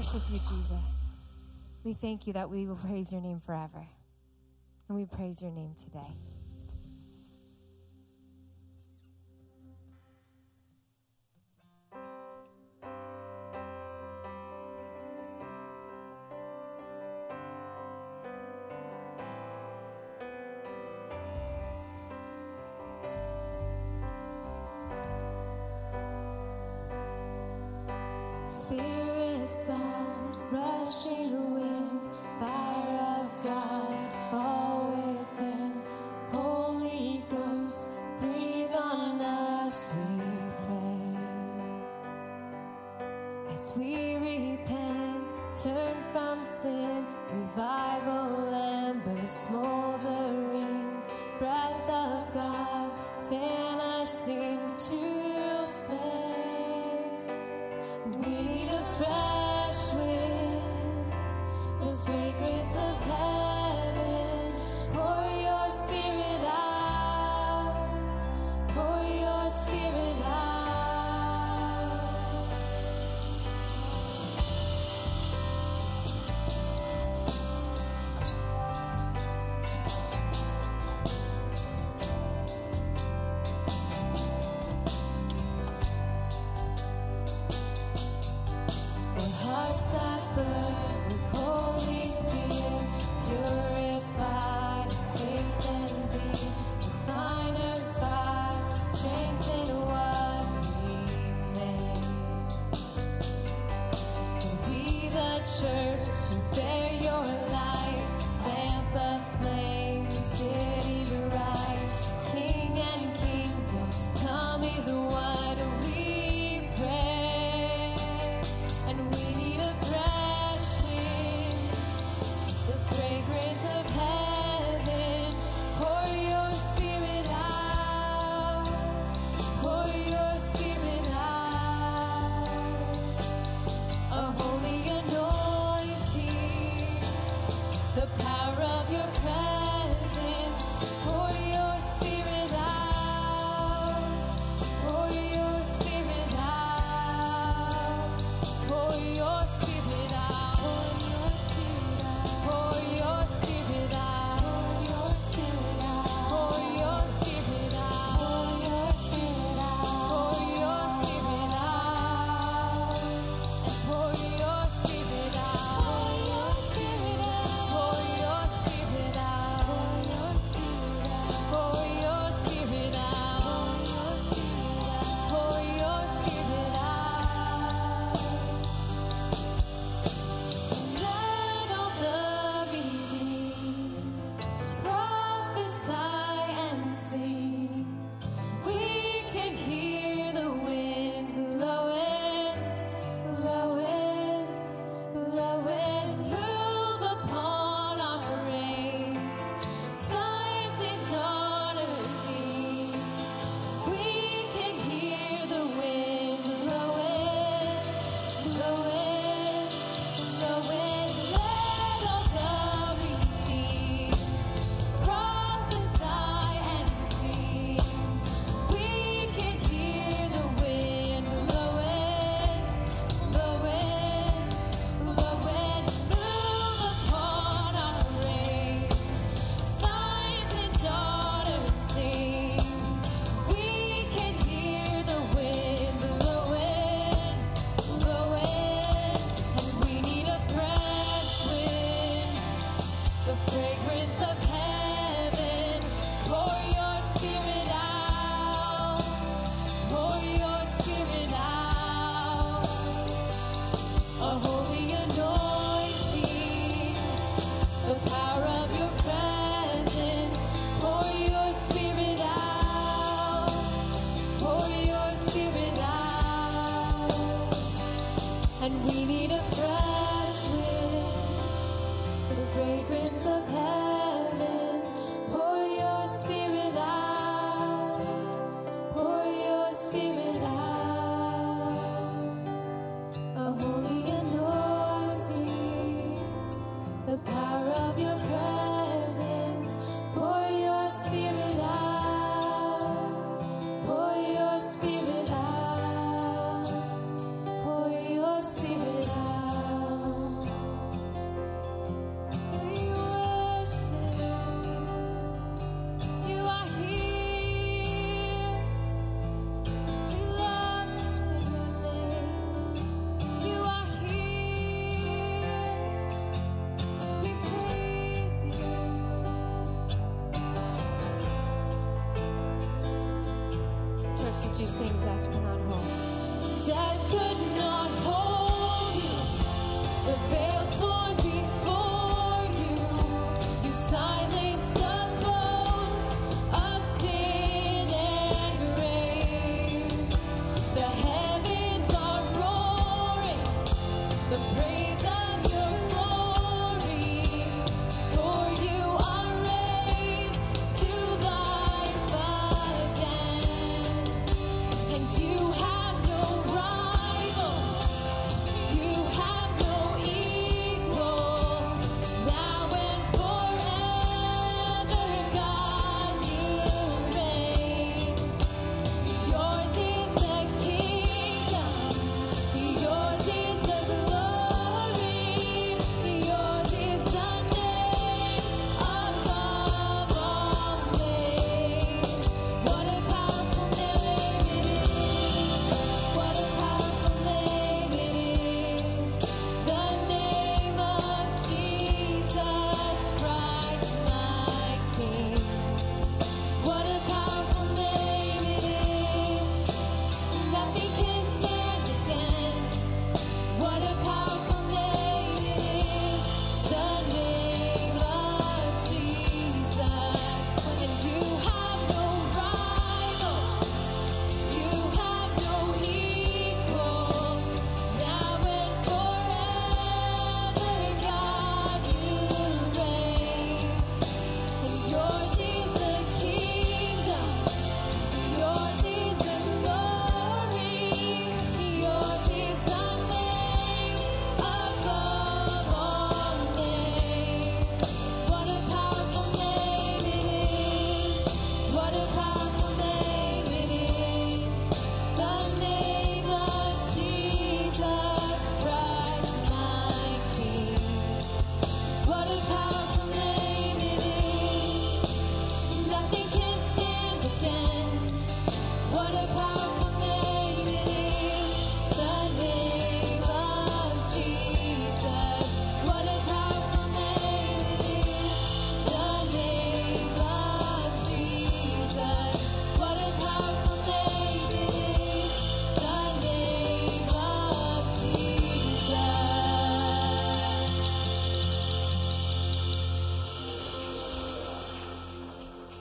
worship you, Jesus. We thank you that we will praise your name forever. And we praise your name today.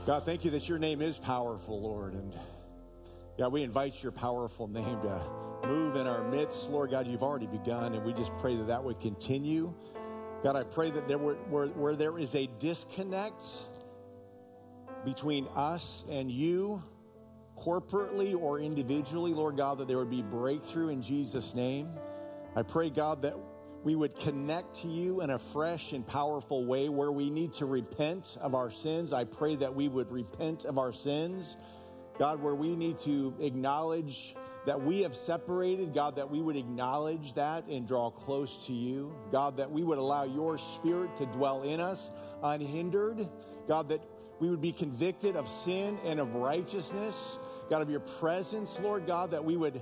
God, thank you that your name is powerful, Lord. And God, we invite your powerful name to move in our midst. Lord God, you've already begun, and we just pray that that would continue. God, I pray that there were, where, where there is a disconnect between us and you, corporately or individually, Lord God, that there would be breakthrough in Jesus' name. I pray, God, that we would connect to you in a fresh and powerful way where we need to repent of our sins. I pray that we would repent of our sins. God, where we need to acknowledge that we have separated, God, that we would acknowledge that and draw close to you. God, that we would allow your spirit to dwell in us unhindered. God, that we would be convicted of sin and of righteousness. God, of your presence, Lord God, that we would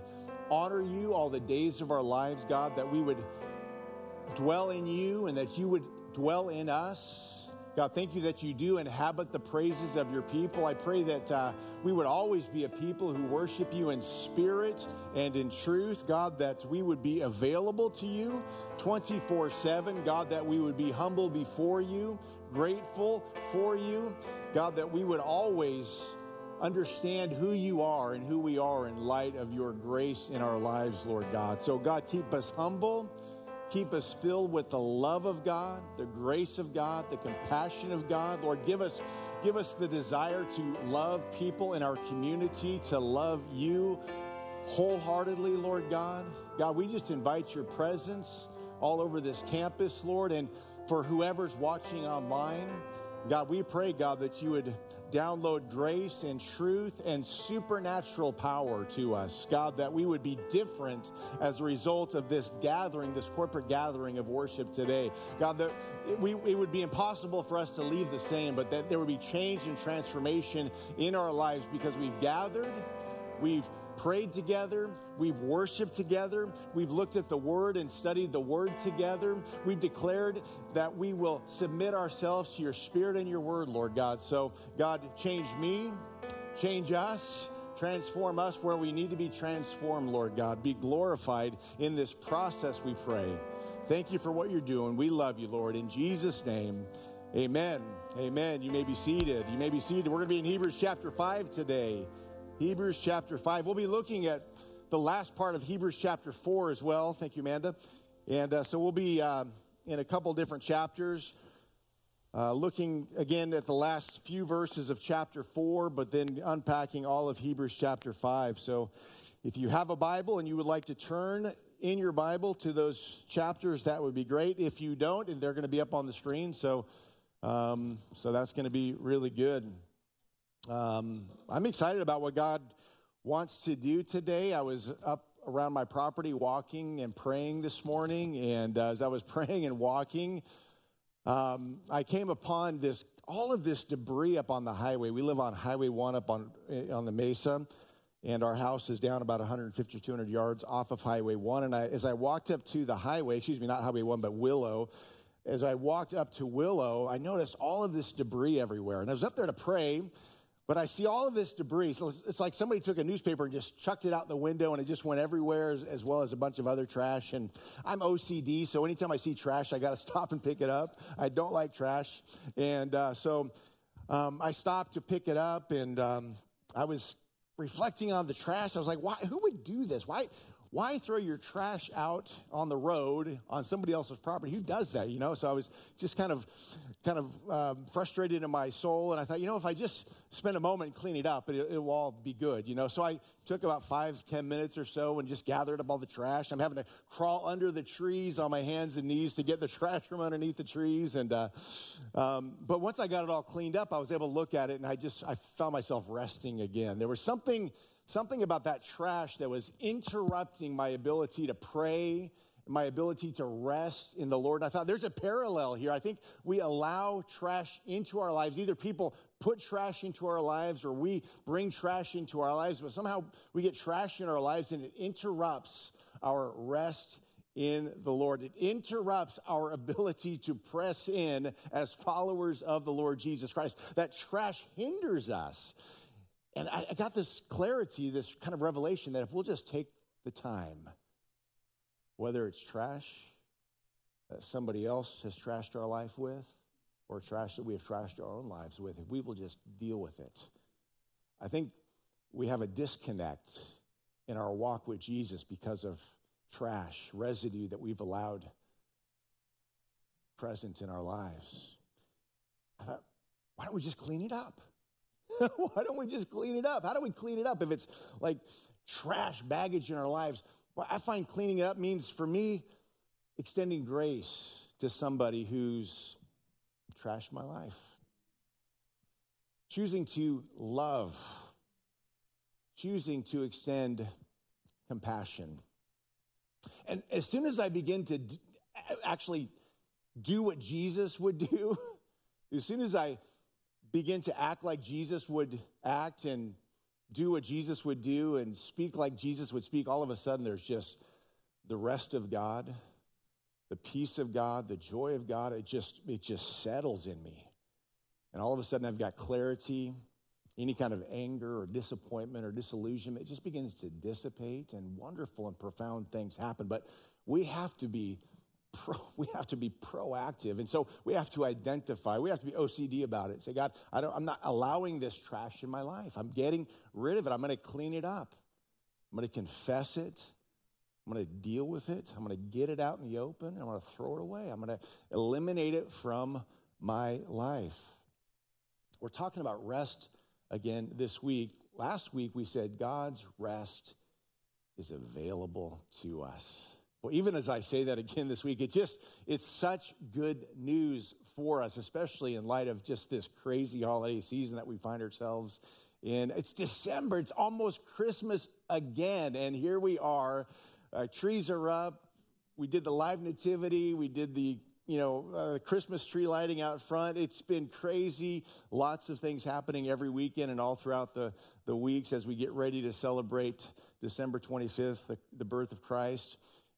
honor you all the days of our lives, God, that we would dwell in you and that you would dwell in us. God, thank you that you do inhabit the praises of your people. I pray that uh, we would always be a people who worship you in spirit and in truth. God, that we would be available to you 24 7. God, that we would be humble before you, grateful for you. God, that we would always understand who you are and who we are in light of your grace in our lives, Lord God. So, God, keep us humble. Keep us filled with the love of God, the grace of God, the compassion of God. Lord, give us, give us the desire to love people in our community, to love you wholeheartedly, Lord God. God, we just invite your presence all over this campus, Lord, and for whoever's watching online, God, we pray, God, that you would download grace and truth and supernatural power to us. God, that we would be different as a result of this gathering, this corporate gathering of worship today. God, that it, we, it would be impossible for us to leave the same, but that there would be change and transformation in our lives because we've gathered, we've prayed together, we've worshiped together, we've looked at the Word and studied the Word together. We've declared that we will submit ourselves to your Spirit and your Word, Lord God. So, God, change me, change us. Transform us where we need to be transformed, Lord God. Be glorified in this process, we pray. Thank you for what you're doing. We love you, Lord. In Jesus' name, amen. Amen. You may be seated. You may be seated. We're going to be in Hebrews chapter 5 today. Hebrews chapter 5. We'll be looking at the last part of Hebrews chapter 4 as well. Thank you, Amanda. And uh, so we'll be uh, in a couple different chapters, uh, looking again at the last few verses of chapter 4, but then unpacking all of Hebrews chapter 5. So if you have a Bible and you would like to turn in your Bible to those chapters, that would be great. If you don't, and they're going to be up on the screen, so um, so that's going to be really good. Um, I'm excited about what God wants to do today. I was up around my property walking and praying this morning, and uh, as I was praying and walking, um, I came upon this all of this debris up on the highway. We live on Highway One up on eh, on the mesa, and our house is down about 150 or 200 yards off of Highway One. And I, as I walked up to the highway, excuse me, not Highway One, but Willow. As I walked up to Willow, I noticed all of this debris everywhere, and I was up there to pray. But I see all of this debris. So it's, like somebody took a newspaper and just chucked it out the window and it just went everywhere, as, as well as a bunch of other trash. And I'm OCD, so anytime I see trash, I got to stop and pick it up. I don't like trash. And uh, so um, I stopped to pick it up and um, I was reflecting on the trash. I was like, why, who would do this? Why, why throw your trash out on the road on somebody else's property? Who does that? You know. So I was just kind of, kind of um, frustrated in my soul, and I thought, you know, if I just spend a moment and clean it up, it, it will all be good. You know. So I took about five, ten minutes or so and just gathered up all the trash. I'm having to crawl under the trees on my hands and knees to get the trash from underneath the trees. And uh, um, but once I got it all cleaned up, I was able to look at it, and I just I found myself resting again. There was something something about that trash that was interrupting my ability to pray, my ability to rest in the Lord. And I thought there's a parallel here. I think we allow trash into our lives. Either people put trash into our lives or we bring trash into our lives, but somehow we get trash in our lives and it interrupts our rest in the Lord. It interrupts our ability to press in as followers of the Lord Jesus Christ. That trash hinders us. And I, I got this clarity, this kind of revelation that if we'll just take the time, whether it's trash that somebody else has trashed our life with, or trash that we have trashed our own lives with, if we will just deal with it, I think we have a disconnect in our walk with Jesus because of trash, residue that we've allowed present in our lives. I thought, why don't we just clean it up? Why don't we just clean it up? How do we clean it up if it's like trash baggage in our lives? Well, I find cleaning it up means for me extending grace to somebody who's trashed my life. Choosing to love, choosing to extend compassion. And as soon as I begin to d- actually do what Jesus would do, as soon as I begin to act like Jesus would act and do what Jesus would do and speak like Jesus would speak, all of a sudden there's just the rest of God, the peace of God, the joy of God. It just it just settles in me. And all of a sudden I've got clarity. Any kind of anger or disappointment or disillusionment, it just begins to dissipate and wonderful and profound things happen. But we have to be pro, we have to be proactive. And so we have to identify, we have to be OCD about it. Say, God, I don't, I'm not allowing this trash in my life. I'm getting rid of it. I'm going to clean it up. I'm going to confess it. I'm going to deal with it. I'm going to get it out in the open. I'm going to throw it away. I'm going to eliminate it from my life. We're talking about rest again this week. Last week we said God's rest is available to us. Well, even as I say that again this week, it just it's such good news for us, especially in light of just this crazy holiday season that we find ourselves in. It's December, it's almost Christmas again, and here we are. Uh, trees are up. We did the live nativity. We did the you know, uh, Christmas tree lighting out front. It's been crazy. Lots of things happening every weekend and all throughout the, the weeks as we get ready to celebrate December 25th, the, the birth of Christ.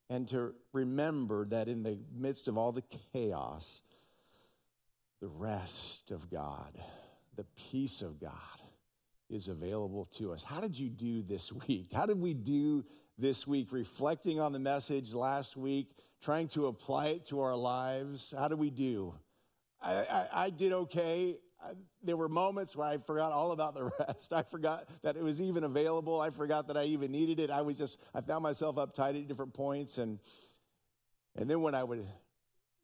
And to remember that in the midst of all the chaos, the rest of God, the peace of God is available to us. How did you do this week? How did we do this week? Reflecting on the message last week trying to apply it to our lives. How do we do? I, I, I did okay. There were moments where I forgot all about the rest. I forgot that it was even available. I forgot that I even needed it. I was just, I found myself uptight at different points. And, and then when I would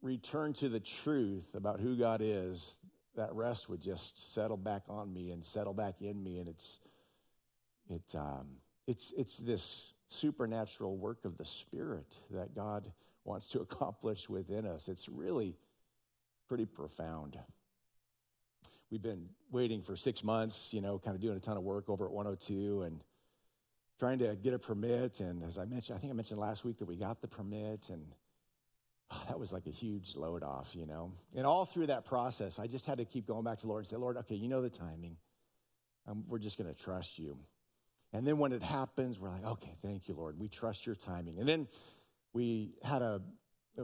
return to the truth about who God is, that rest would just settle back on me and settle back in me. And it's, it, um, it's, it's this supernatural work of the Spirit that God wants to accomplish within us. It's really pretty profound. We've been waiting for six months, you know, kind of doing a ton of work over at 102 and trying to get a permit. And as I mentioned, I think I mentioned last week that we got the permit, and oh, that was like a huge load off, you know. And all through that process, I just had to keep going back to Lord and say, Lord, okay, you know the timing. Um, we're just going to trust you. And then when it happens, we're like, okay, thank you, Lord. We trust your timing. And then we had a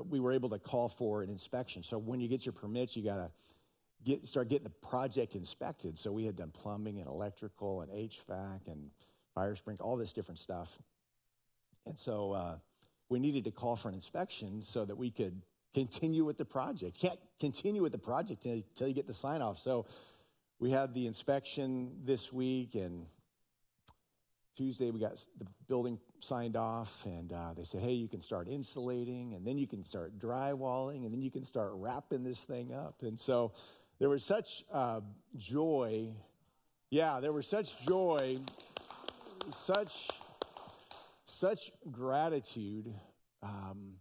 we were able to call for an inspection. So when you get your permits, you got to get start getting the project inspected. So we had done plumbing and electrical and HVAC and fire sprinkler, all this different stuff. And so uh, we needed to call for an inspection so that we could continue with the project. Can't continue with the project until you get the sign off. So we had the inspection this week and Tuesday, we got the building signed off, and uh, they said, hey, you can start insulating, and then you can start drywalling, and then you can start wrapping this thing up. And so there was such uh, joy. Yeah, there was such joy, such, such gratitude um,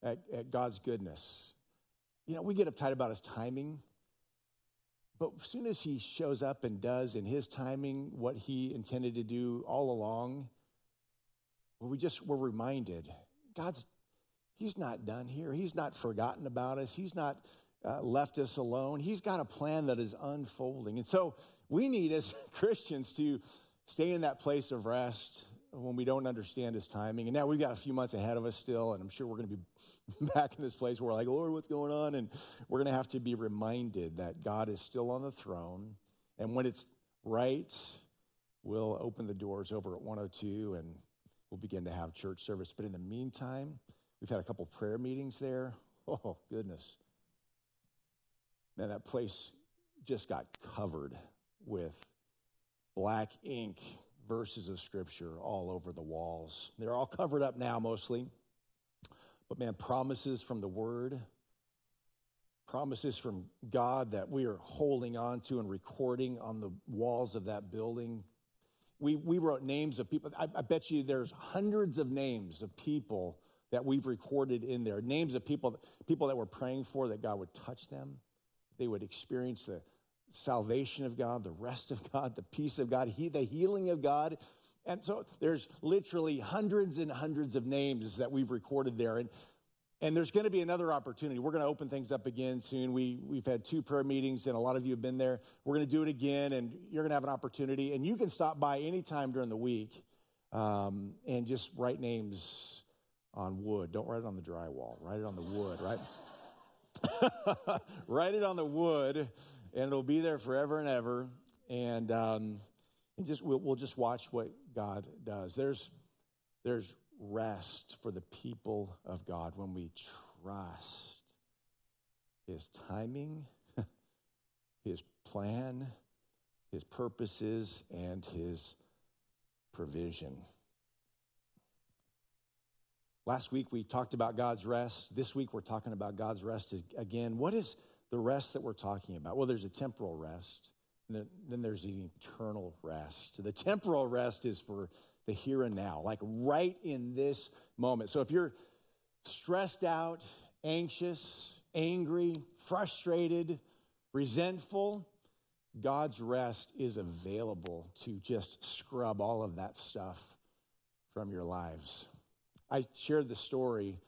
at, at God's goodness. You know, we get uptight about his timing. But as soon as he shows up and does in his timing what he intended to do all along, well, we just were reminded God's, he's not done here. He's not forgotten about us. He's not uh, left us alone. He's got a plan that is unfolding. And so we need as Christians to stay in that place of rest when we don't understand his timing. And now we've got a few months ahead of us still, and I'm sure we're going to be back in this place where we're like, Lord, what's going on? And we're going to have to be reminded that God is still on the throne. And when it's right, we'll open the doors over at 102 and we'll begin to have church service. But in the meantime, we've had a couple prayer meetings there. Oh, goodness. Man, that place just got covered with black ink verses of scripture all over the walls. They're all covered up now mostly. But man, promises from the word, promises from God that we are holding on to and recording on the walls of that building. We, we wrote names of people. I, I bet you there's hundreds of names of people that we've recorded in there. Names of people, people that we're praying for that God would touch them. They would experience the salvation of God, the rest of God, the peace of God, he, the healing of God. And so there's literally hundreds and hundreds of names that we've recorded there. And, and there's going to be another opportunity. We're going to open things up again soon. We, we've had two prayer meetings, and a lot of you have been there. We're going to do it again, and you're going to have an opportunity. And you can stop by anytime during the week um, and just write names on wood. Don't write it on the drywall, write it on the wood, right? write it on the wood and it'll be there forever and ever. And um, and just we'll, we'll just watch what God does. There's there's rest for the people of God when we trust his timing, his plan, his purposes, and his provision. Last week we talked about God's rest. This week we're talking about God's rest again. What is the rest that we're talking about? Well, there's a temporal rest, and then there's an eternal rest. The temporal rest is for the here and now, like right in this moment. So if you're stressed out, anxious, angry, frustrated, resentful, God's rest is available to just scrub all of that stuff from your lives. I shared the story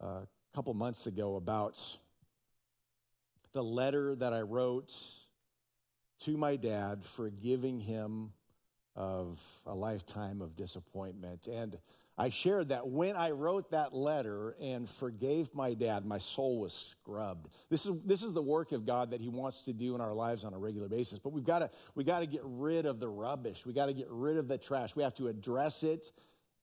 uh, a couple months ago about the letter that I wrote to my dad, forgiving him of a lifetime of disappointment. And I shared that when I wrote that letter and forgave my dad, my soul was scrubbed. This is, this is the work of God that He wants to do in our lives on a regular basis. But we've got to we got to get rid of the rubbish. We got to get rid of the trash. We have to address it,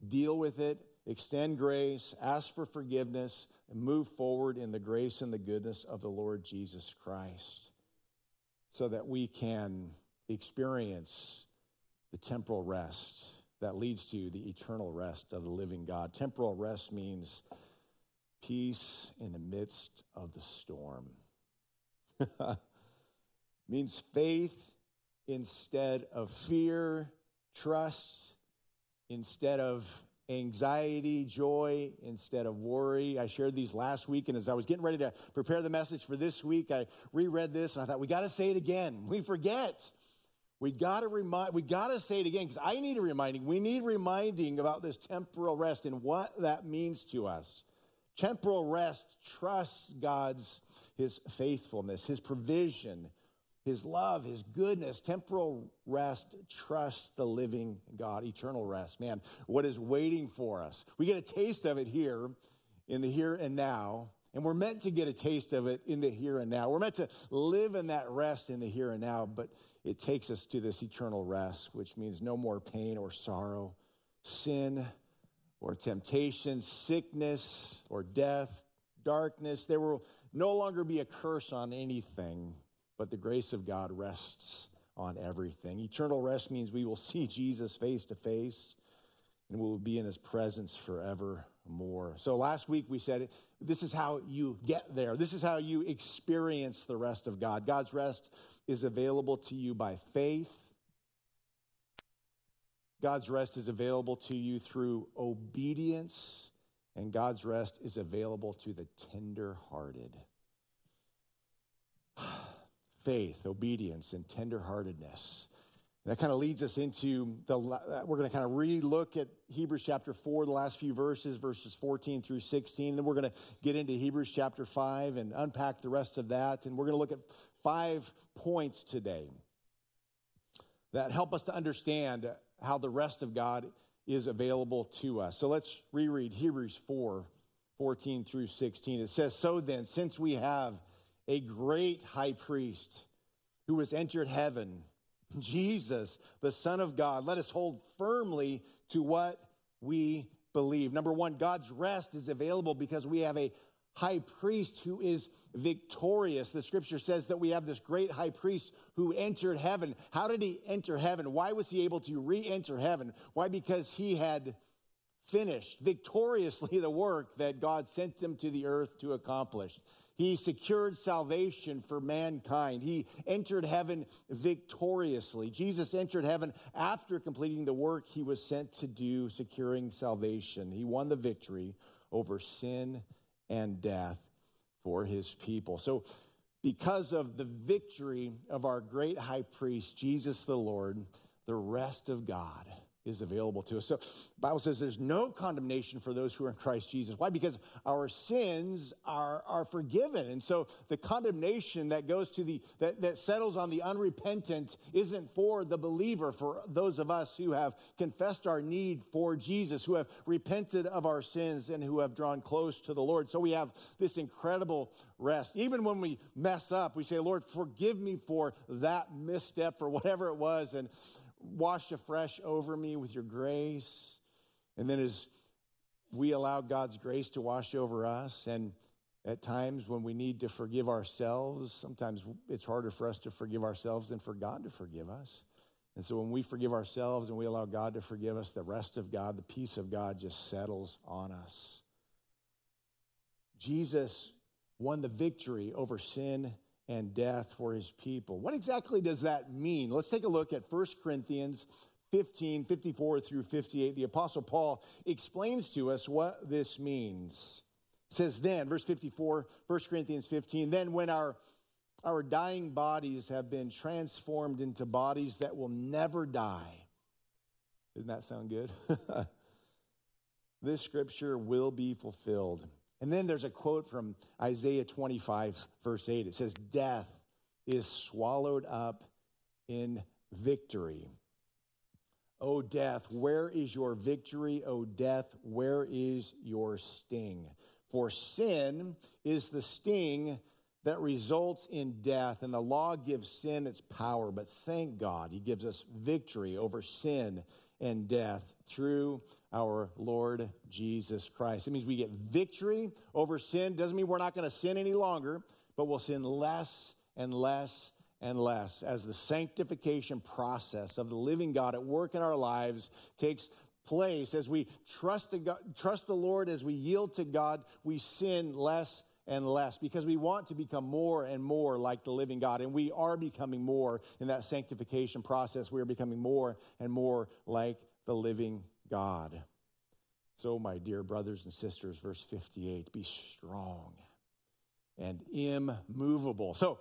deal with it, extend grace, ask for forgiveness, and move forward in the grace and the goodness of the Lord Jesus Christ, so that we can experience the temporal rest that leads to the eternal rest of the living God. Temporal rest means peace in the midst of the storm. means faith instead of fear, trust instead of anxiety, joy instead of worry. I shared these last week, and as I was getting ready to prepare the message for this week, I reread this and I thought, we got to say it again. We forget. We got to remind, we got to say it again because I need a reminding. We need reminding about this temporal rest and what that means to us. Temporal rest trusts God's, his faithfulness, his provision, his love, his goodness. Temporal rest trust the living God. Eternal rest, man, what is waiting for us? We get a taste of it here in the here and now. And we're meant to get a taste of it in the here and now. We're meant to live in that rest in the here and now, but it takes us to this eternal rest, which means no more pain or sorrow, sin or temptation, sickness or death, darkness. There will no longer be a curse on anything, but the grace of God rests on everything. Eternal rest means we will see Jesus face to face and we will be in his presence forevermore. So last week we said this is how you get there. This is how you experience the rest of God. God's rest is available to you by faith. God's rest is available to you through obedience, and God's rest is available to the tender-hearted. Faith, obedience, and tenderheartedness. That kind of leads us into the, uh, we're going to kind of re-look at Hebrews chapter 4, the last few verses, verses 14 through 16. Then we're going to get into Hebrews chapter 5 and unpack the rest of that. And we're going to look at five points today that help us to understand how the rest of God is available to us. So let's reread Hebrews 4 14 through 16. It says, So then, since we have a great high priest who has entered heaven, Jesus, the Son of God, let us hold firmly to what we believe. Number one, God's rest is available because we have a high priest who is victorious. The scripture says that we have this great high priest who entered heaven. How did he enter heaven? Why was he able to re enter heaven? Why? Because he had finished victoriously the work that God sent him to the earth to accomplish. He secured salvation for mankind. He entered heaven victoriously. Jesus entered heaven after completing the work he was sent to do, securing salvation. He won the victory over sin and death for his people. So, because of the victory of our great high priest, Jesus the Lord, the rest of God is available to us. So Bible says there's no condemnation for those who are in Christ Jesus. Why? Because our sins are, are forgiven. And so the condemnation that goes to the, that, that settles on the unrepentant isn't for the believer, for those of us who have confessed our need for Jesus, who have repented of our sins and who have drawn close to the Lord. So we have this incredible rest. Even when we mess up, we say, Lord, forgive me for that misstep, for whatever it was. And wash afresh over me with your grace. And then as we allow God's grace to wash over us and At times when we need to forgive ourselves, sometimes it's harder for us to forgive ourselves than for God to forgive us. And so when we forgive ourselves and we allow God to forgive us, the rest of God, the peace of God just settles on us. Jesus won the victory over sin and death for his people. What exactly does that mean? Let's take a look at 1 Corinthians 15, 54 through 58. The Apostle Paul explains to us what this means. It says, then, verse 54, 1 Corinthians 15, then when our our dying bodies have been transformed into bodies that will never die. Doesn't that sound good? this scripture will be fulfilled. And then there's a quote from Isaiah 25, verse 8. It says, Death is swallowed up in victory. O death, where is your victory? O death, where is your sting? For sin is the sting that results in death, and the law gives sin its power. But thank God, He gives us victory over sin and death through our Lord Jesus Christ. It means we get victory over sin. Doesn't mean we're not going to sin any longer, but we'll sin less and less and less as the sanctification process of the living God at work in our lives takes place. As we trust, God, trust the Lord, as we yield to God, we sin less and less because we want to become more and more like the living God. And we are becoming more in that sanctification process. We are becoming more and more like the living God. So, my dear brothers and sisters, verse 58 be strong and immovable. So,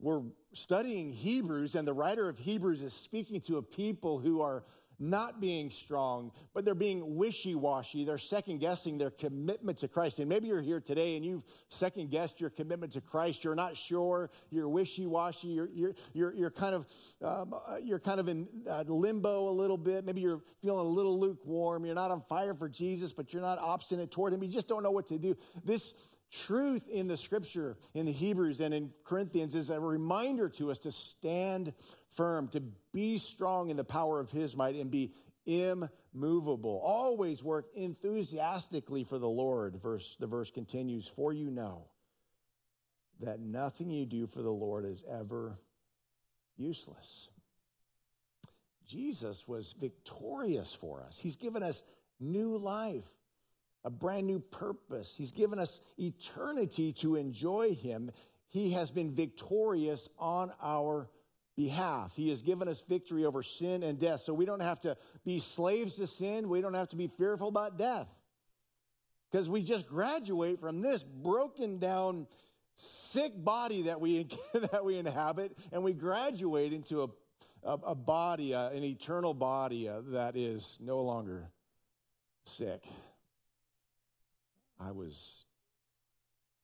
we're studying Hebrews, and the writer of Hebrews is speaking to a people who are not being strong, but they're being wishy washy. They're second guessing their commitment to Christ. And maybe you're here today and you've second guessed your commitment to Christ. You're not sure. You're wishy washy. You're, you're, you're, you're, kind of, um, uh, you're kind of in uh, limbo a little bit. Maybe you're feeling a little lukewarm. You're not on fire for Jesus, but you're not obstinate toward Him. You just don't know what to do. This truth in the scripture in the Hebrews and in Corinthians is a reminder to us to stand firm, to be strong in the power of his might and be immovable. Always work enthusiastically for the Lord. Verse the verse continues, for you know that nothing you do for the Lord is ever useless. Jesus was victorious for us. He's given us new life, a brand new purpose. He's given us eternity to enjoy him. He has been victorious on our behalf. He has given us victory over sin and death. So we don't have to be slaves to sin. We don't have to be fearful about death. Because we just graduate from this broken down, sick body that we, that we inhabit, and we graduate into a, a, a body, an eternal body uh, that is no longer sick. I was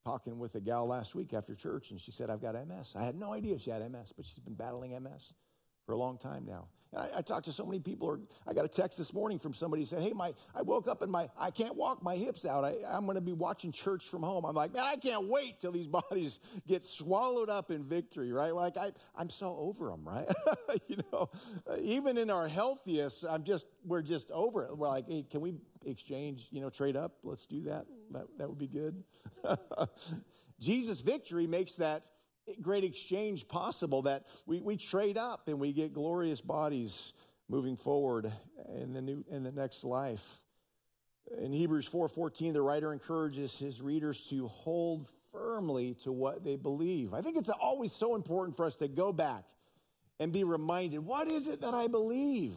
talking with a gal last week after church, and she said, I've got MS. I had no idea she had MS, but she's been battling MS for a long time now. I, I talked to so many people. Or I got a text this morning from somebody said, "Hey, my I woke up and my I can't walk my hips out. I, I'm going to be watching church from home." I'm like, man, I can't wait till these bodies get swallowed up in victory, right? Like I I'm so over them, right? you know, even in our healthiest, I'm just we're just over it. We're like, hey, can we exchange? You know, trade up? Let's do that. That that would be good. Jesus' victory makes that great exchange possible that we, we trade up and we get glorious bodies moving forward in the new in the next life. In Hebrews 4:14 the writer encourages his readers to hold firmly to what they believe. I think it's always so important for us to go back and be reminded, what is it that I believe?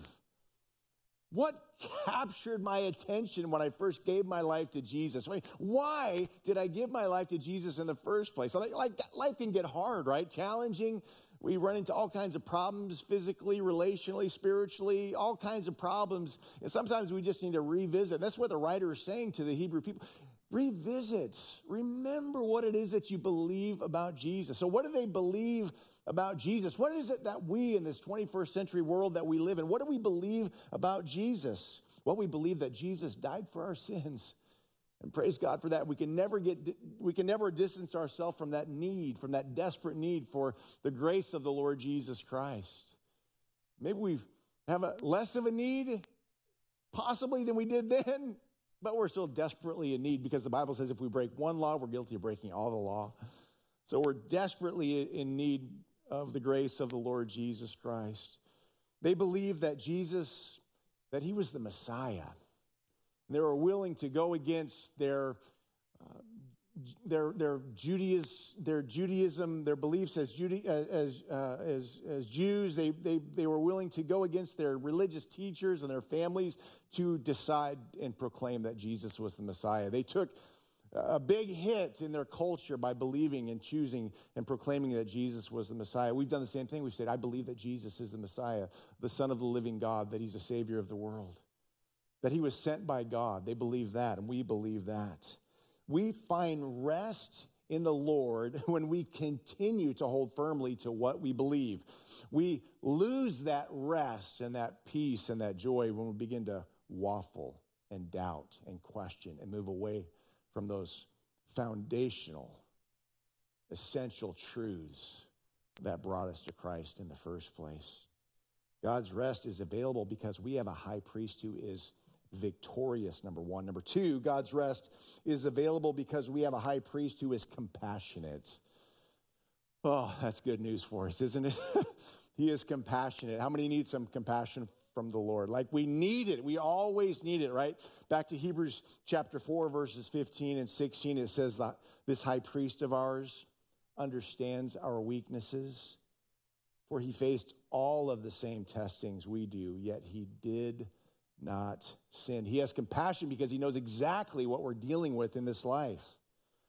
What captured my attention when I first gave my life to Jesus? why did I give my life to Jesus in the first place? Like, like life can get hard, right? Challenging. We run into all kinds of problems physically, relationally, spiritually, all kinds of problems. And sometimes we just need to revisit. That's what the writer is saying to the Hebrew people. Revisit. Remember what it is that you believe about Jesus. So, what do they believe about Jesus? What is it that we in this 21st century world that we live in, what do we believe about Jesus? Well, we believe that Jesus died for our sins. And praise God for that. We can never get we can never distance ourselves from that need, from that desperate need for the grace of the Lord Jesus Christ. Maybe we have a less of a need possibly than we did then. but we're still desperately in need because the Bible says if we break one law, we're guilty of breaking all the law. So we're desperately in need of the grace of the Lord Jesus Christ. They believed that Jesus, that he was the Messiah. They were willing to go against their uh, their their Judaism, their Judaism, their beliefs as Juda- as uh, as as Jews. They they they were willing to go against their religious teachers and their families to decide and proclaim that Jesus was the Messiah. They took a big hit in their culture by believing and choosing and proclaiming that Jesus was the Messiah. We've done the same thing. We've said, I believe that Jesus is the Messiah, the Son of the living God, that He's the Savior of the world, that He was sent by God. They believe that, and we believe that. We find rest in the Lord when we continue to hold firmly to what we believe. We lose that rest and that peace and that joy when we begin to waffle and doubt and question and move away from those foundational, essential truths that brought us to Christ in the first place. God's rest is available because we have a high priest who is victorious, number one. Number two, God's rest is available because we have a high priest who is compassionate. Oh, that's good news for us, isn't it? he is compassionate. How many need some compassion from the Lord? Like we need it. We always need it, right? Back to Hebrews chapter 4, verses 15 and 16, it says that this high priest of ours understands our weaknesses, for he faced all of the same testings we do, yet he did not sin. He has compassion because he knows exactly what we're dealing with in this life.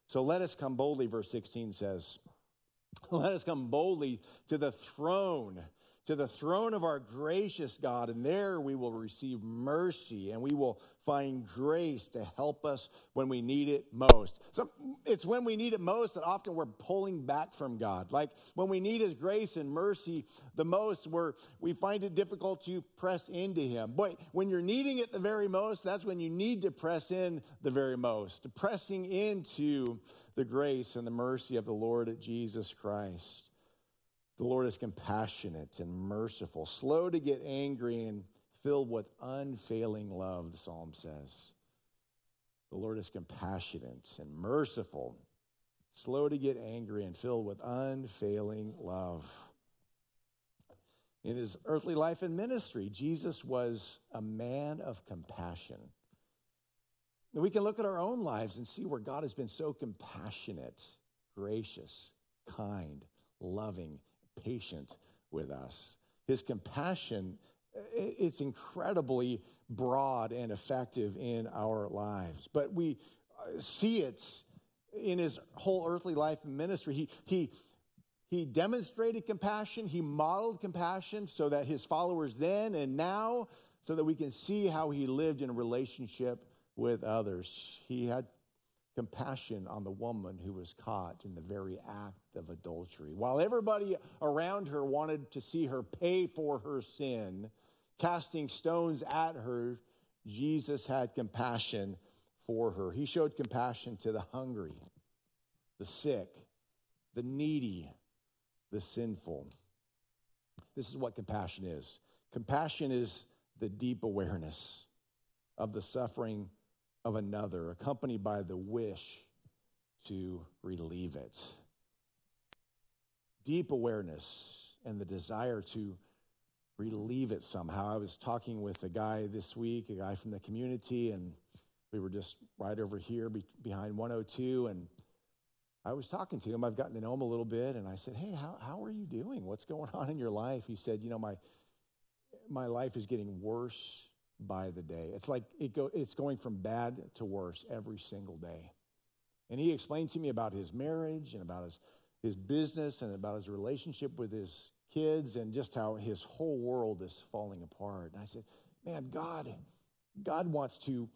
So let us come boldly, verse 16 says. Let us come boldly to the throne to the throne of our gracious God, and there we will receive mercy and we will find grace to help us when we need it most. So it's when we need it most that often we're pulling back from God. Like when we need His grace and mercy the most, where we find it difficult to press into Him. But when you're needing it the very most, that's when you need to press in the very most, pressing into the grace and the mercy of the Lord Jesus Christ. The Lord is compassionate and merciful, slow to get angry, and filled with unfailing love, the psalm says. The Lord is compassionate and merciful, slow to get angry, and filled with unfailing love. In his earthly life and ministry, Jesus was a man of compassion. We can look at our own lives and see where God has been so compassionate, gracious, kind, loving, patient with us. His compassion, it's incredibly broad and effective in our lives. But we uh, see it in his whole earthly life and ministry. He, he, he demonstrated compassion, he modeled compassion so that his followers then and now, so that we can see how he lived in relationship with others. He had compassion on the woman who was caught in the very act of adultery. While everybody around her wanted to see her pay for her sin, casting stones at her, Jesus had compassion for her. He showed compassion to the hungry, the sick, the needy, the sinful. This is what compassion is compassion is the deep awareness of the suffering of another, accompanied by the wish to relieve it. Deep awareness and the desire to relieve it somehow. I was talking with a guy this week, a guy from the community, and we were just right over here be- behind 102. And I was talking to him. I've gotten to know him a little bit. And I said, Hey, how, how are you doing? What's going on in your life? He said, You know, my, my life is getting worse by the day. It's like it go, it's going from bad to worse every single day. And he explained to me about his marriage and about his, his business and about his relationship with his kids and just how his whole world is falling apart. And I said, Man, God, God wants to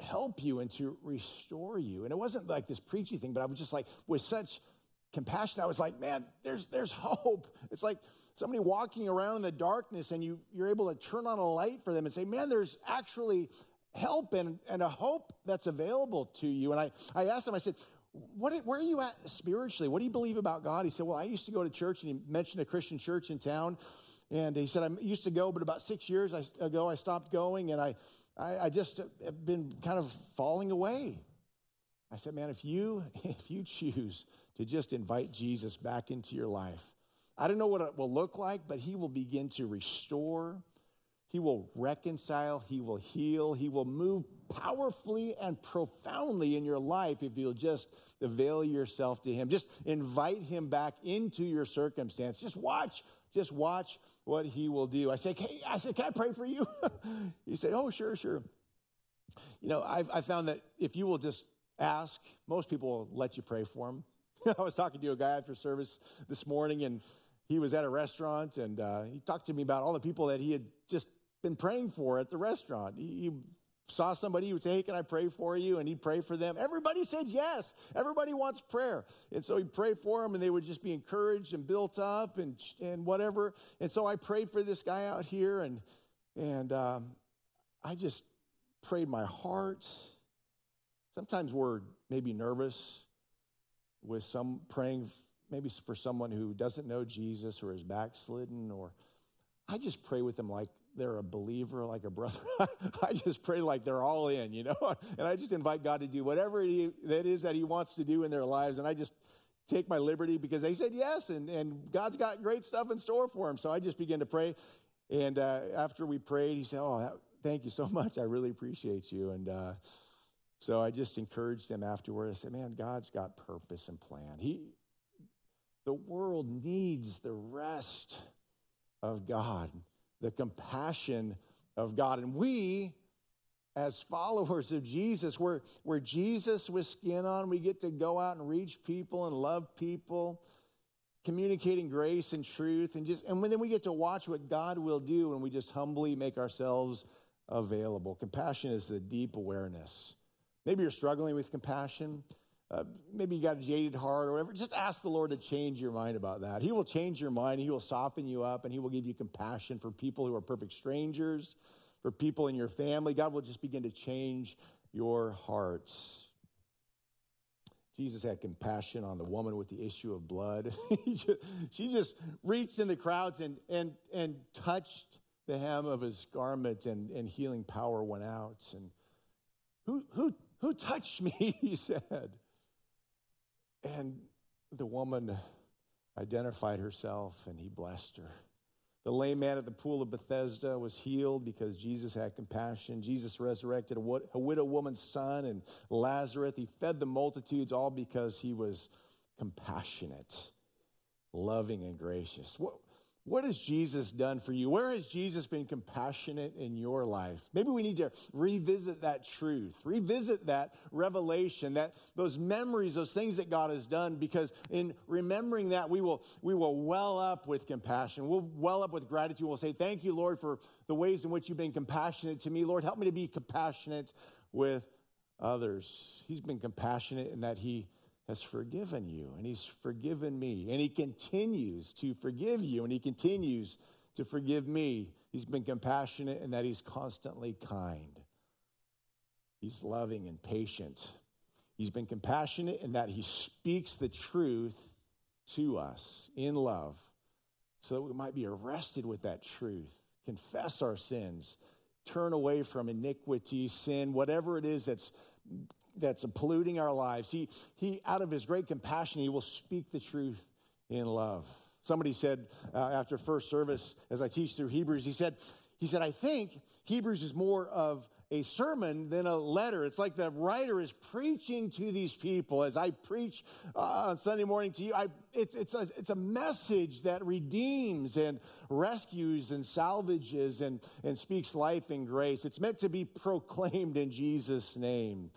help you and to restore you. And it wasn't like this preachy thing, but I was just like, with such compassion, I was like, man, there's there's hope. It's like somebody walking around in the darkness and you, you're able to turn on a light for them and say, man, there's actually help and, and a hope that's available to you. And I, I asked him, I said, what, where are you at spiritually? What do you believe about God? He said, well, I used to go to church and he mentioned a Christian church in town. And he said, I used to go, but about six years ago, I stopped going and I, I, I just have been kind of falling away. I said, man, if you if you choose to just invite Jesus back into your life, I don't know what it will look like, but he will begin to restore. He will reconcile, he will heal, he will move powerfully and profoundly in your life if you'll just avail yourself to him. Just invite him back into your circumstance. Just watch, just watch what he will do. I say, hey, I said, can I pray for you? he said, oh, sure, sure. You know, I've, I found that if you will just ask, most people will let you pray for them. I was talking to a guy after service this morning, and he was at a restaurant, and uh, he talked to me about all the people that he had just been praying for at the restaurant. He, he saw somebody, he would say, Hey, can I pray for you? And he'd pray for them. Everybody said yes. Everybody wants prayer. And so he'd pray for them, and they would just be encouraged and built up and, and whatever. And so I prayed for this guy out here, and, and um, I just prayed my heart. Sometimes we're maybe nervous with some praying maybe for someone who doesn't know Jesus or is backslidden, or I just pray with them like they're a believer, like a brother. I just pray like they're all in, you know, and I just invite God to do whatever that is that He wants to do in their lives, and I just take my liberty because they said yes, and, and God's got great stuff in store for them. So I just began to pray, and uh, after we prayed, He said, "Oh, thank you so much. I really appreciate you." And uh, so I just encouraged him afterward. I said, "Man, God's got purpose and plan. He the world needs the rest of God, the compassion of God. And we, as followers of Jesus, where Jesus with skin on, we get to go out and reach people and love people, communicating grace and truth. And, just, and then we get to watch what God will do when we just humbly make ourselves available. Compassion is the deep awareness. Maybe you're struggling with compassion. Uh, maybe you got a jaded heart or whatever, just ask the Lord to change your mind about that. He will change your mind. He will soften you up and He will give you compassion for people who are perfect strangers, for people in your family. God will just begin to change your hearts. Jesus had compassion on the woman with the issue of blood. she just reached in the crowds and, and, and touched the hem of his garment, and, and healing power went out. And who, who, who touched me? He said. And the woman identified herself and he blessed her. The lame man at the pool of Bethesda was healed because Jesus had compassion. Jesus resurrected a, widow woman's son and Lazarus. He fed the multitudes all because he was compassionate, loving, and gracious. What, what has Jesus done for you? Where has Jesus been compassionate in your life? Maybe we need to revisit that truth, revisit that revelation, that those memories, those things that God has done, because in remembering that, we will, we will well up with compassion. We'll well up with gratitude. We'll say, Thank you, Lord, for the ways in which you've been compassionate to me. Lord, help me to be compassionate with others. He's been compassionate in that He has forgiven you and he's forgiven me and he continues to forgive you and he continues to forgive me. He's been compassionate in that he's constantly kind. He's loving and patient. He's been compassionate in that he speaks the truth to us in love so that we might be arrested with that truth, confess our sins, turn away from iniquity, sin, whatever it is that's that's polluting our lives. He, he, out of his great compassion, he will speak the truth in love. Somebody said uh, after first service, as I teach through Hebrews, he said, he said, I think Hebrews is more of a sermon than a letter. It's like the writer is preaching to these people. As I preach uh, on Sunday morning to you, I, it's, it's, a, it's a message that redeems and rescues and salvages and, and speaks life and grace. It's meant to be proclaimed in Jesus' name.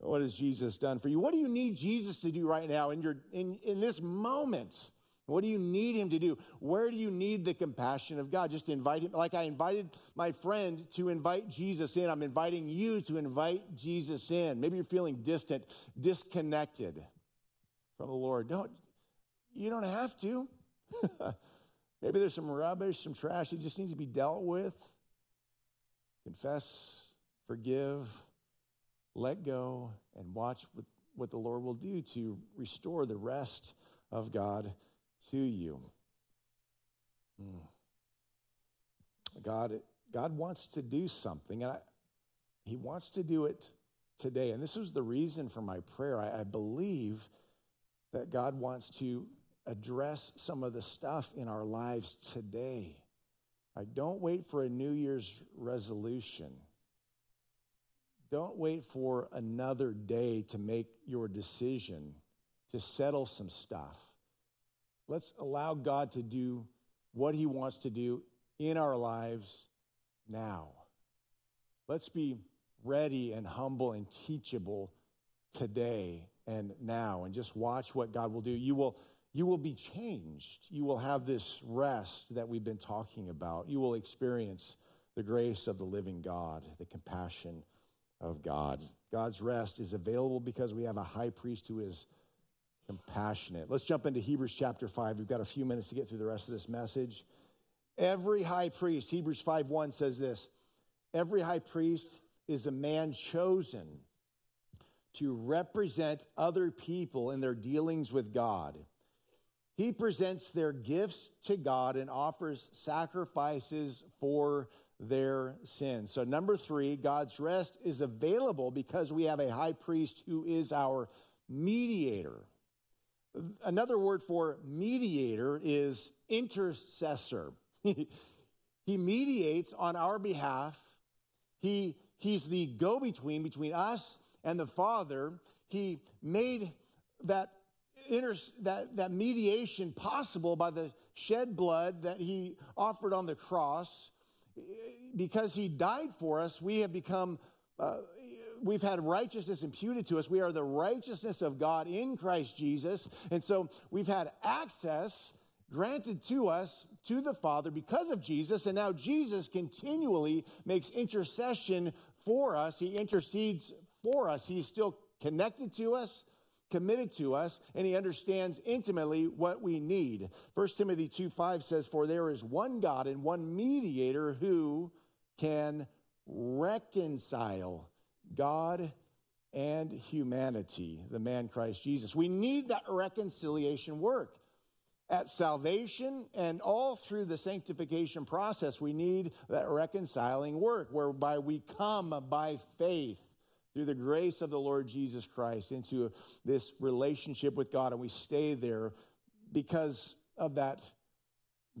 What has Jesus done for you? What do you need Jesus to do right now in, your, in, in this moment? What do you need him to do? Where do you need the compassion of God? Just invite him. Like I invited my friend to invite Jesus in, I'm inviting you to invite Jesus in. Maybe you're feeling distant, disconnected from the Lord. Don't, you don't have to. Maybe there's some rubbish, some trash that just needs to be dealt with. Confess, forgive, let go and watch what, what the Lord will do to restore the rest of God to you. Mm. God, God wants to do something. And I, He wants to do it today. And this was the reason for my prayer. I, I believe that God wants to address some of the stuff in our lives today. I don't wait for a New Year's resolution. Don't wait for another day to make your decision to settle some stuff. Let's allow God to do what He wants to do in our lives now. Let's be ready and humble and teachable today and now and just watch what God will do. You will you will be changed. You will have this rest that we've been talking about. You will experience the grace of the living God, the compassion of God. God's rest is available because we have a high priest who is compassionate. Let's jump into Hebrews chapter 5. We've got a few minutes to get through the rest of this message. Every high priest, Hebrews 5 1 says this every high priest is a man chosen to represent other people in their dealings with God. He presents their gifts to God and offers sacrifices for their sins. So, number three, God's rest is available because we have a high priest who is our mediator. Another word for mediator is intercessor. he mediates on our behalf. He, he's the go between between us and the Father. He made that, inter, that, that mediation possible by the shed blood that he offered on the cross. Because he died for us, we have become. Uh, we've had righteousness imputed to us. We are the righteousness of God in Christ Jesus. And so we've had access granted to us to the Father because of Jesus. And now Jesus continually makes intercession for us. He intercedes for us. He's still connected to us, committed to us, and he understands intimately what we need. 1 Timothy 2 5 says, For there is one God and one mediator who can reconcile God and humanity, the man Christ Jesus. We need that reconciliation work. At salvation and all through the sanctification process, we need that reconciling work whereby we come by faith through the grace of the Lord Jesus Christ into this relationship with God, and we stay there because of that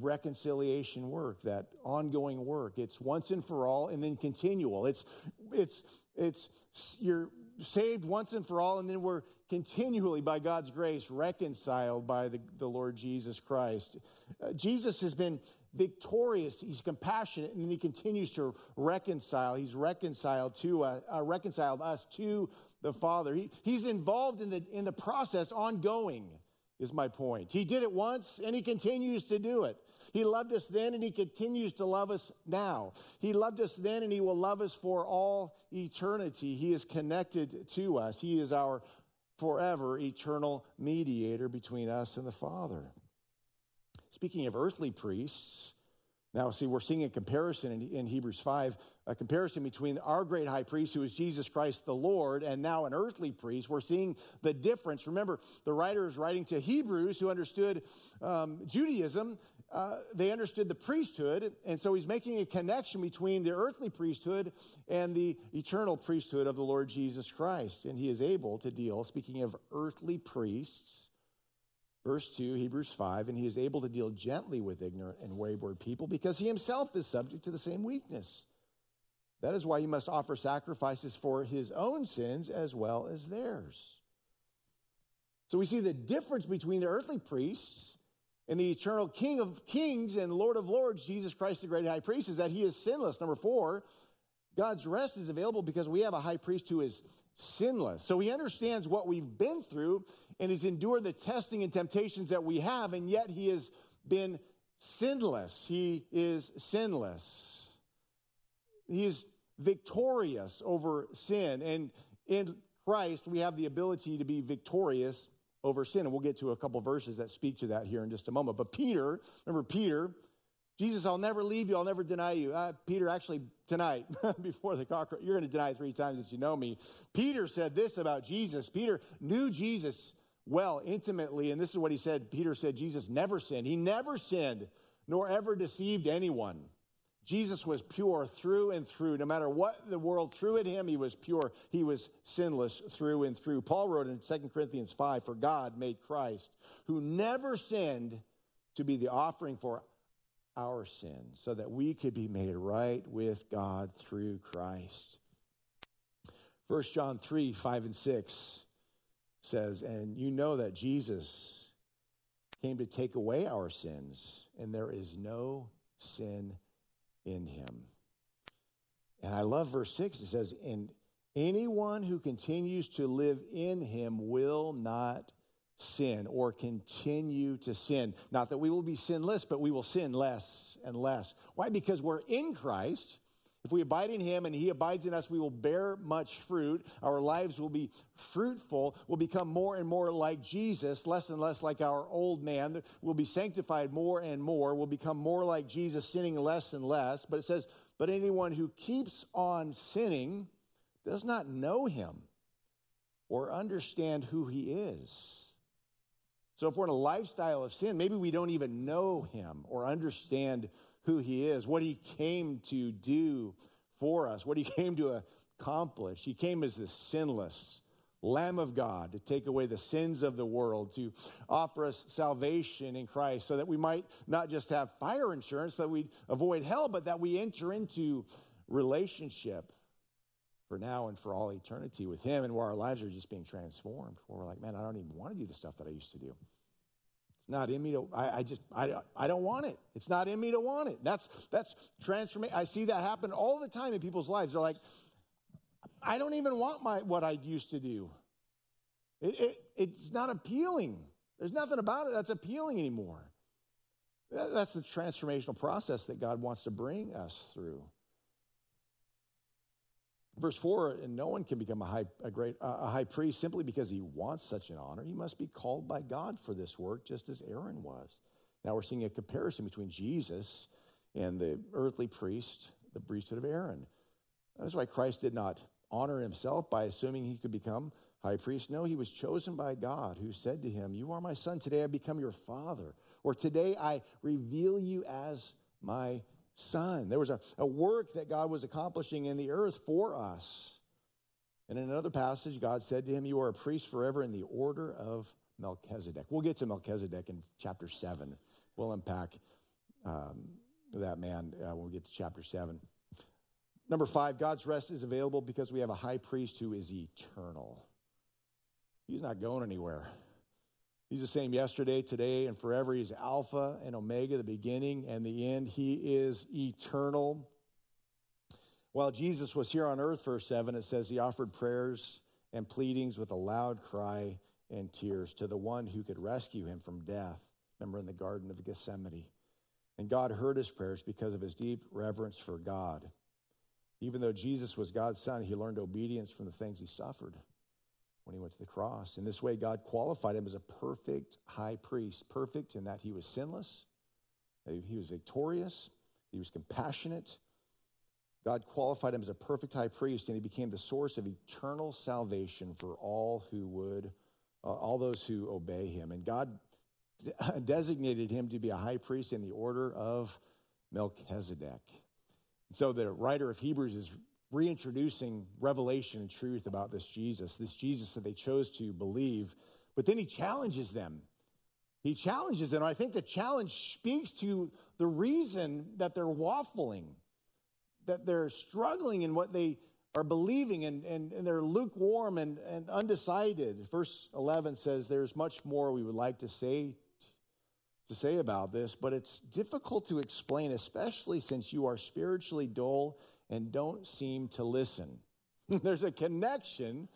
reconciliation work, that ongoing work. It's once and for all and then continual. It's it's it's you're saved once and for all, and then we're continually, by God's grace, reconciled by the, the Lord Jesus Christ. Uh, Jesus has been victorious. He's compassionate, and then he continues to reconcile. He's reconciled to uh, uh, reconciled us to the Father. He, he's involved in the in the process, ongoing. Is my point. He did it once, and he continues to do it. He loved us then and he continues to love us now. He loved us then and he will love us for all eternity. He is connected to us. He is our forever eternal mediator between us and the Father. Speaking of earthly priests, now see, we're seeing a comparison in, in, Hebrews 5, a comparison between our great high priest, who is Jesus Christ the Lord, and now an earthly priest. We're seeing the difference. Remember, the writer is writing to Hebrews who understood um, Judaism uh, they understood the priesthood, and so he's making a connection between the earthly priesthood and the eternal priesthood of the Lord Jesus Christ. And he is able to deal, speaking of earthly priests, verse 2, Hebrews 5, and he is able to deal gently with ignorant and wayward people because he himself is subject to the same weakness. That is why he must offer sacrifices for his own sins as well as theirs. So we see the difference between the earthly priests and the eternal King of kings and Lord of lords, Jesus Christ, the great high priest, is that he is sinless. Number four, God's rest is available because we have a high priest who is sinless. So he understands what we've been through and has endured the testing and temptations that we have, and yet he has been sinless. He is sinless. He is victorious over sin. And in Christ, we have the ability to be victorious over sin. And we'll get to a couple verses that speak to that here in just a moment. But Peter, remember Peter, Jesus, I'll never leave you, I'll never deny you. Uh, Peter, actually, tonight, before the cock, you're going to deny three times that you know me. Peter said this about Jesus. Peter knew Jesus well, intimately, and this is what he said. Peter said, Jesus never sinned. He never sinned, nor ever deceived anyone. Jesus was pure through and through. No matter what the world threw at him, he was pure. He was sinless through and through. Paul wrote in 2 Corinthians 5 For God made Christ, who never sinned, to be the offering for our sins, so that we could be made right with God through Christ. 1 John 3 5 and 6 says, And you know that Jesus came to take away our sins, and there is no sin in him. And I love verse 6. It says, And anyone who continues to live in him will not sin or continue to sin. Not that we will be sinless, but we will sin less and less. Why? Because we're in Christ. If we abide in him and he abides in us, we will bear much fruit. Our lives will be fruitful. We'll become more and more like Jesus, less and less like our old man. We'll be sanctified more and more. We'll become more like Jesus, sinning less and less. But it says, but anyone who keeps on sinning does not know him or understand who he is. So if we're in a lifestyle of sin, maybe we don't even know him or understand who he is, what he came to do for us, what he came to accomplish. He came as the sinless Lamb of God to take away the sins of the world, to offer us salvation in Christ so that we might not just have fire insurance, that we avoid hell, but that we enter into relationship for now and for all eternity with him and where our lives are just being transformed where we're like man i don't even want to do the stuff that i used to do not in me to I, I, just I, I don't want it. It's not in me to want it. That's that's transformation i see that happen all the time in people's lives. They're like i don't even want my what i used to do. It, it, it's not appealing. There's nothing about it that's appealing anymore. That, that's the transformational process that god wants to bring us through Verse 4 and no one can become a high, a great, a high priest simply because he wants such an honor. He must be called by God for this work, just as Aaron was. Now we're seeing a comparison between Jesus and the earthly priest, the priesthood of Aaron. That's why Christ did not honor himself by assuming he could become high priest. No, he was chosen by God, who said to him, You are my son. Today I become your father. Or today I reveal you as my son. There was a, a work that God was accomplishing in the earth for us. And in another passage, God said to him, You are a priest forever in the order of Melchizedek. We'll get to Melchizedek in chapter 7. We'll unpack um, that man uh, when we get to chapter 7. Number five, God's rest is available because we have a high priest who is eternal. He's not going anywhere. He's the same yesterday, today, and forever. He's Alpha and Omega, the beginning and the end. He is eternal. While Jesus was here on earth, verse 7, it says he offered prayers and pleadings with a loud cry and tears to the one who could rescue him from death. Remember in the Garden of Gethsemane. And God heard his prayers because of his deep reverence for God. Even though Jesus was God's son, he learned obedience from the things he suffered when he went to the cross. In this way, God qualified him as a perfect high priest, perfect in that he was sinless, that he was victorious, he was compassionate. God qualified him as a perfect high priest, and he became the source of eternal salvation for all who would, uh, all those who obey him. And God designated him to be a high priest in the order of Melchizedek. So the writer of Hebrews is reintroducing revelation and truth about this Jesus, this Jesus that they chose to believe. But then he challenges them. He challenges them. I think the challenge speaks to the reason that they're waffling, that they're struggling in what they are believing and, and, and they're lukewarm and, and undecided. Verse 11 says, There's much more we would like to say to say about this, but it's difficult to explain, especially since you are spiritually dull and don't seem to listen. There's a connection.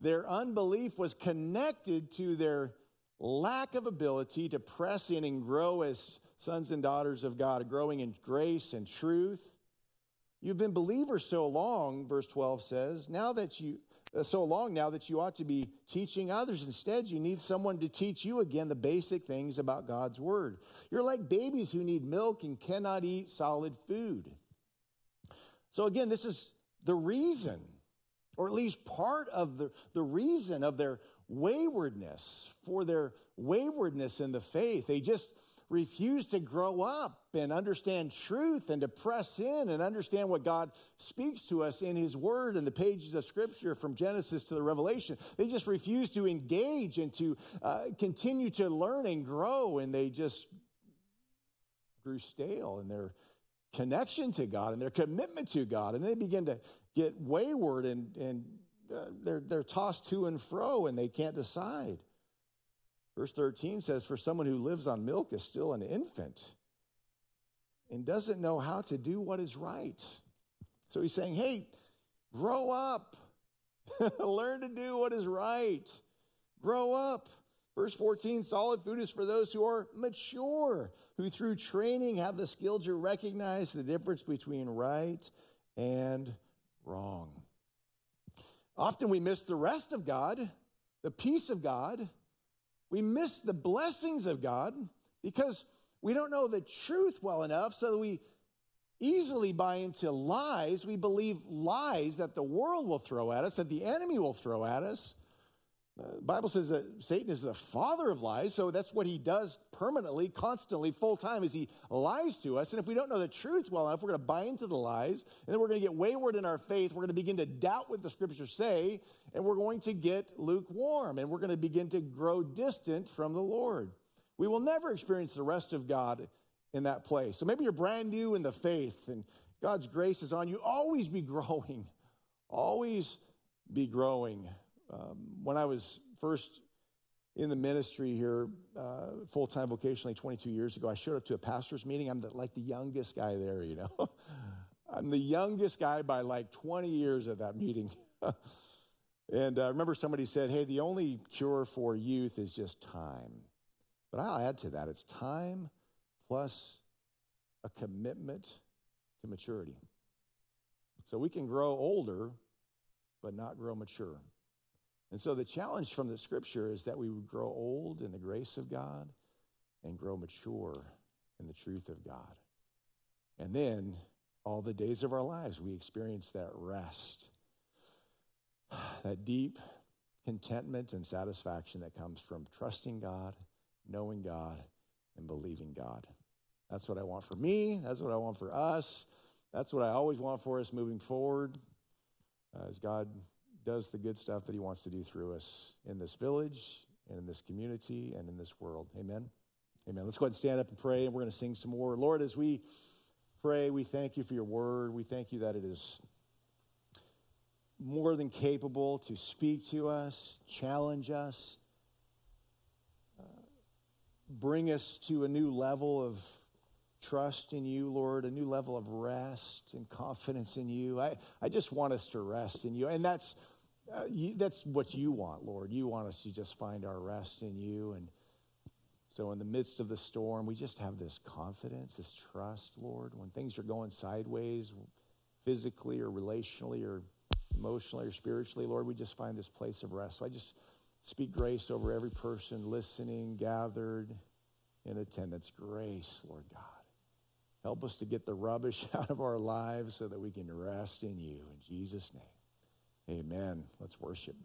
Their unbelief was connected to their lack of ability to press in and grow as sons and daughters of God, growing in grace and truth. You've been believers so long, verse 12 says, now that you uh, so long now that you ought to be teaching others. Instead, you need someone to teach you again the basic things about God's word. You're like babies who need milk and cannot eat solid food. So, again, this is the reason, or at least part of the, the reason of their waywardness, for their waywardness in the faith. They just refuse to grow up and understand truth and to press in and understand what God speaks to us in His Word and the pages of Scripture from Genesis to the Revelation. They just refuse to engage and to uh, continue to learn and grow, and they just grew stale in their connection to God and their commitment to God. And they begin to get wayward and, and uh, they're, they're tossed to and fro and they can't decide. Verse 13 says, For someone who lives on milk is still an infant and doesn't know how to do what is right. So he's saying, Hey, grow up, learn to do what is right, grow up. Verse 14 solid food is for those who are mature, who through training have the skill to recognize the difference between right and wrong. Often we miss the rest of God, the peace of God. We miss the blessings of God because we don't know the truth well enough, so we easily buy into lies. We believe lies that the world will throw at us, that the enemy will throw at us. The Bible says that Satan is the father of lies, so that's what he does permanently, constantly, full time, is he lies to us. And if we don't know the truth well enough, we're going to buy into the lies, and then we're going to get wayward in our faith. We're going to begin to doubt what the scriptures say, and we're going to get lukewarm, and we're going to begin to grow distant from the Lord. We will never experience the rest of God in that place. So maybe you're brand new in the faith, and God's grace is on you. Always be growing. Always be growing. Um, when I was first in the ministry here, uh, full time vocationally, 22 years ago, I showed up to a pastor's meeting. I'm the, like the youngest guy there, you know. I'm the youngest guy by like 20 years at that meeting. and uh, I remember somebody said, Hey, the only cure for youth is just time. But I'll add to that it's time plus a commitment to maturity. So we can grow older, but not grow mature. And so the challenge from the scripture is that we would grow old in the grace of God and grow mature in the truth of God. And then all the days of our lives, we experience that rest, that deep contentment and satisfaction that comes from trusting God, knowing God, and believing God. That's what I want for me. That's what I want for us. That's what I always want for us moving forward uh, as God does the good stuff that he wants to do through us in this village and in this community and in this world. Amen. Amen. Let's go ahead and stand up and pray, and we're going to sing some more. Lord, as we pray, we thank you for your word. We thank you that it is more than capable to speak to us, challenge us, uh, bring us to a new level of trust in you, Lord, a new level of rest and confidence in you. I, I just want us to rest in you. And that's uh, you, that's what you want, Lord. You want us to just find our rest in you. And so, in the midst of the storm, we just have this confidence, this trust, Lord. When things are going sideways, physically or relationally or emotionally or spiritually, Lord, we just find this place of rest. So, I just speak grace over every person listening, gathered, in attendance. Grace, Lord God. Help us to get the rubbish out of our lives so that we can rest in you. In Jesus' name. Amen. Let's worship.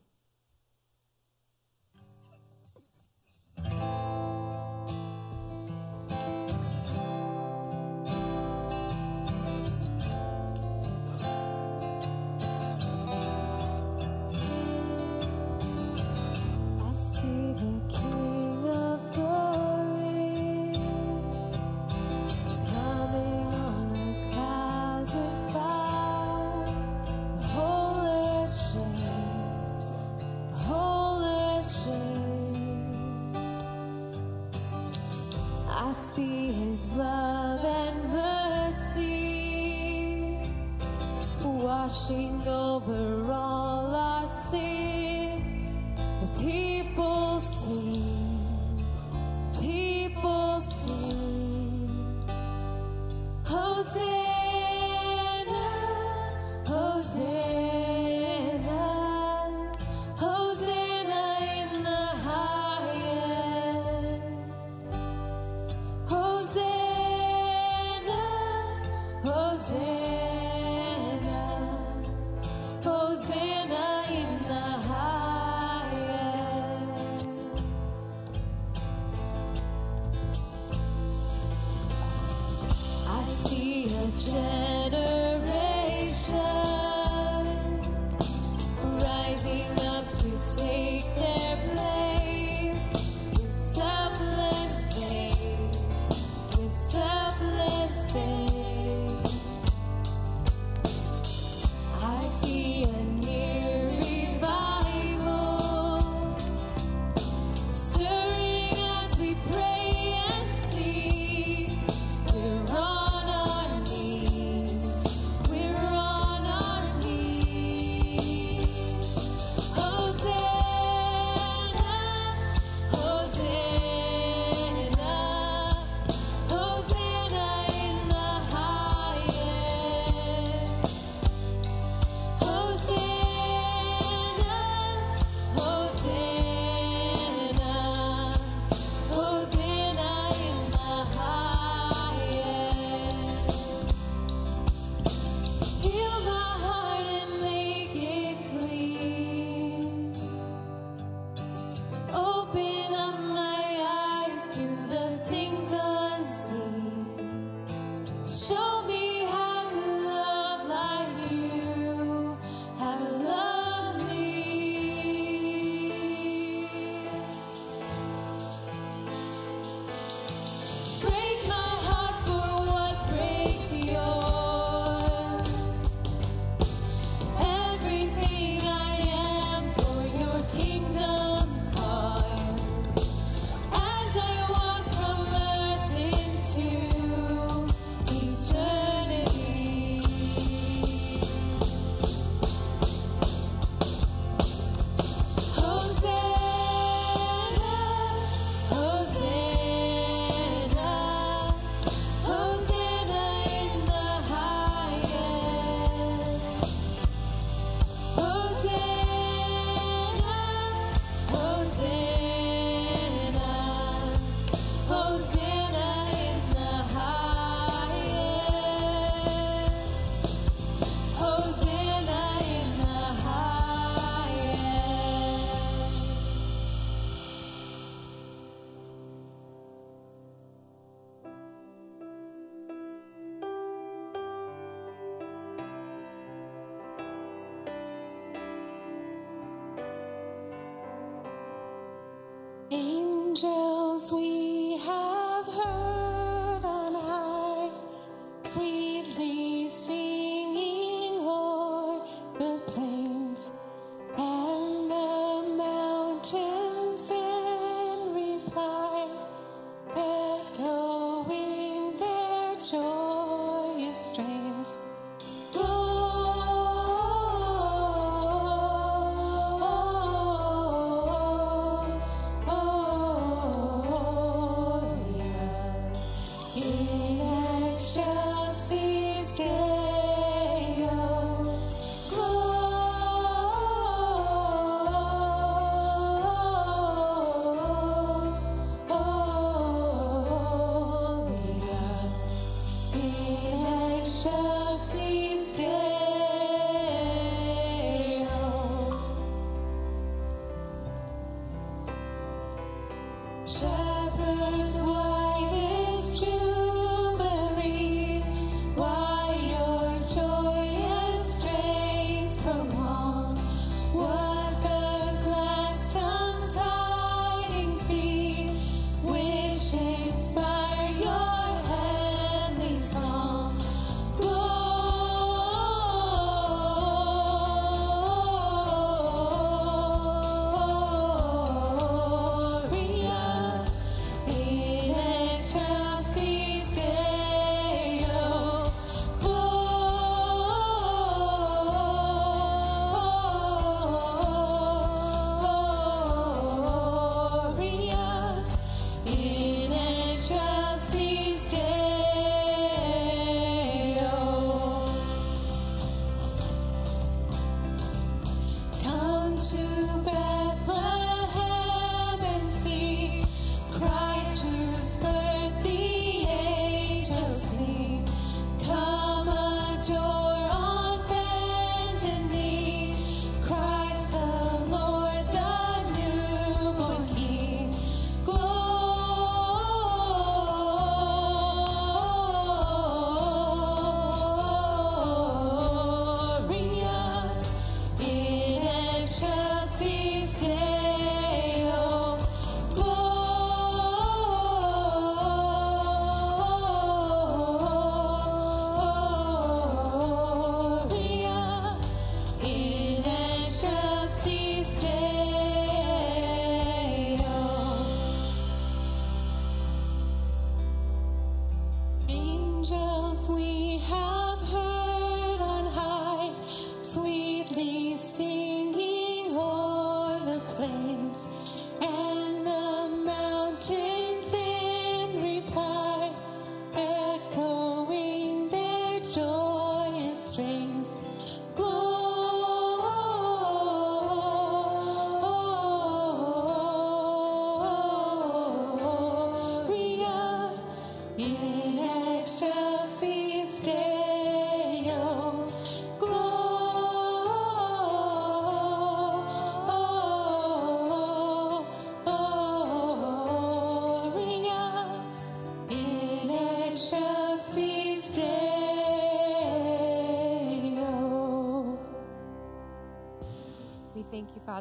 Washing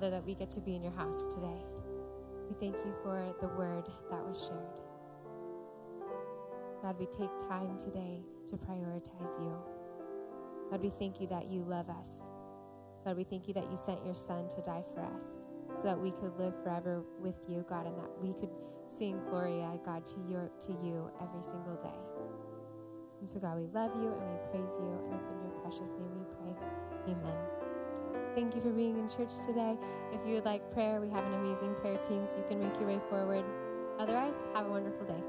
Father, that we get to be in your house today. We thank you for the word that was shared. God, we take time today to prioritize you. God, we thank you that you love us. God, we thank you that you sent your son to die for us so that we could live forever with you, God, and that we could sing Gloria, God, to your to you every single day. And so, God, we love you and we praise you, and it's in your precious name we pray. Amen. Thank you for being in church today. If you would like prayer, we have an amazing prayer team, so you can make your way forward. Otherwise, have a wonderful day.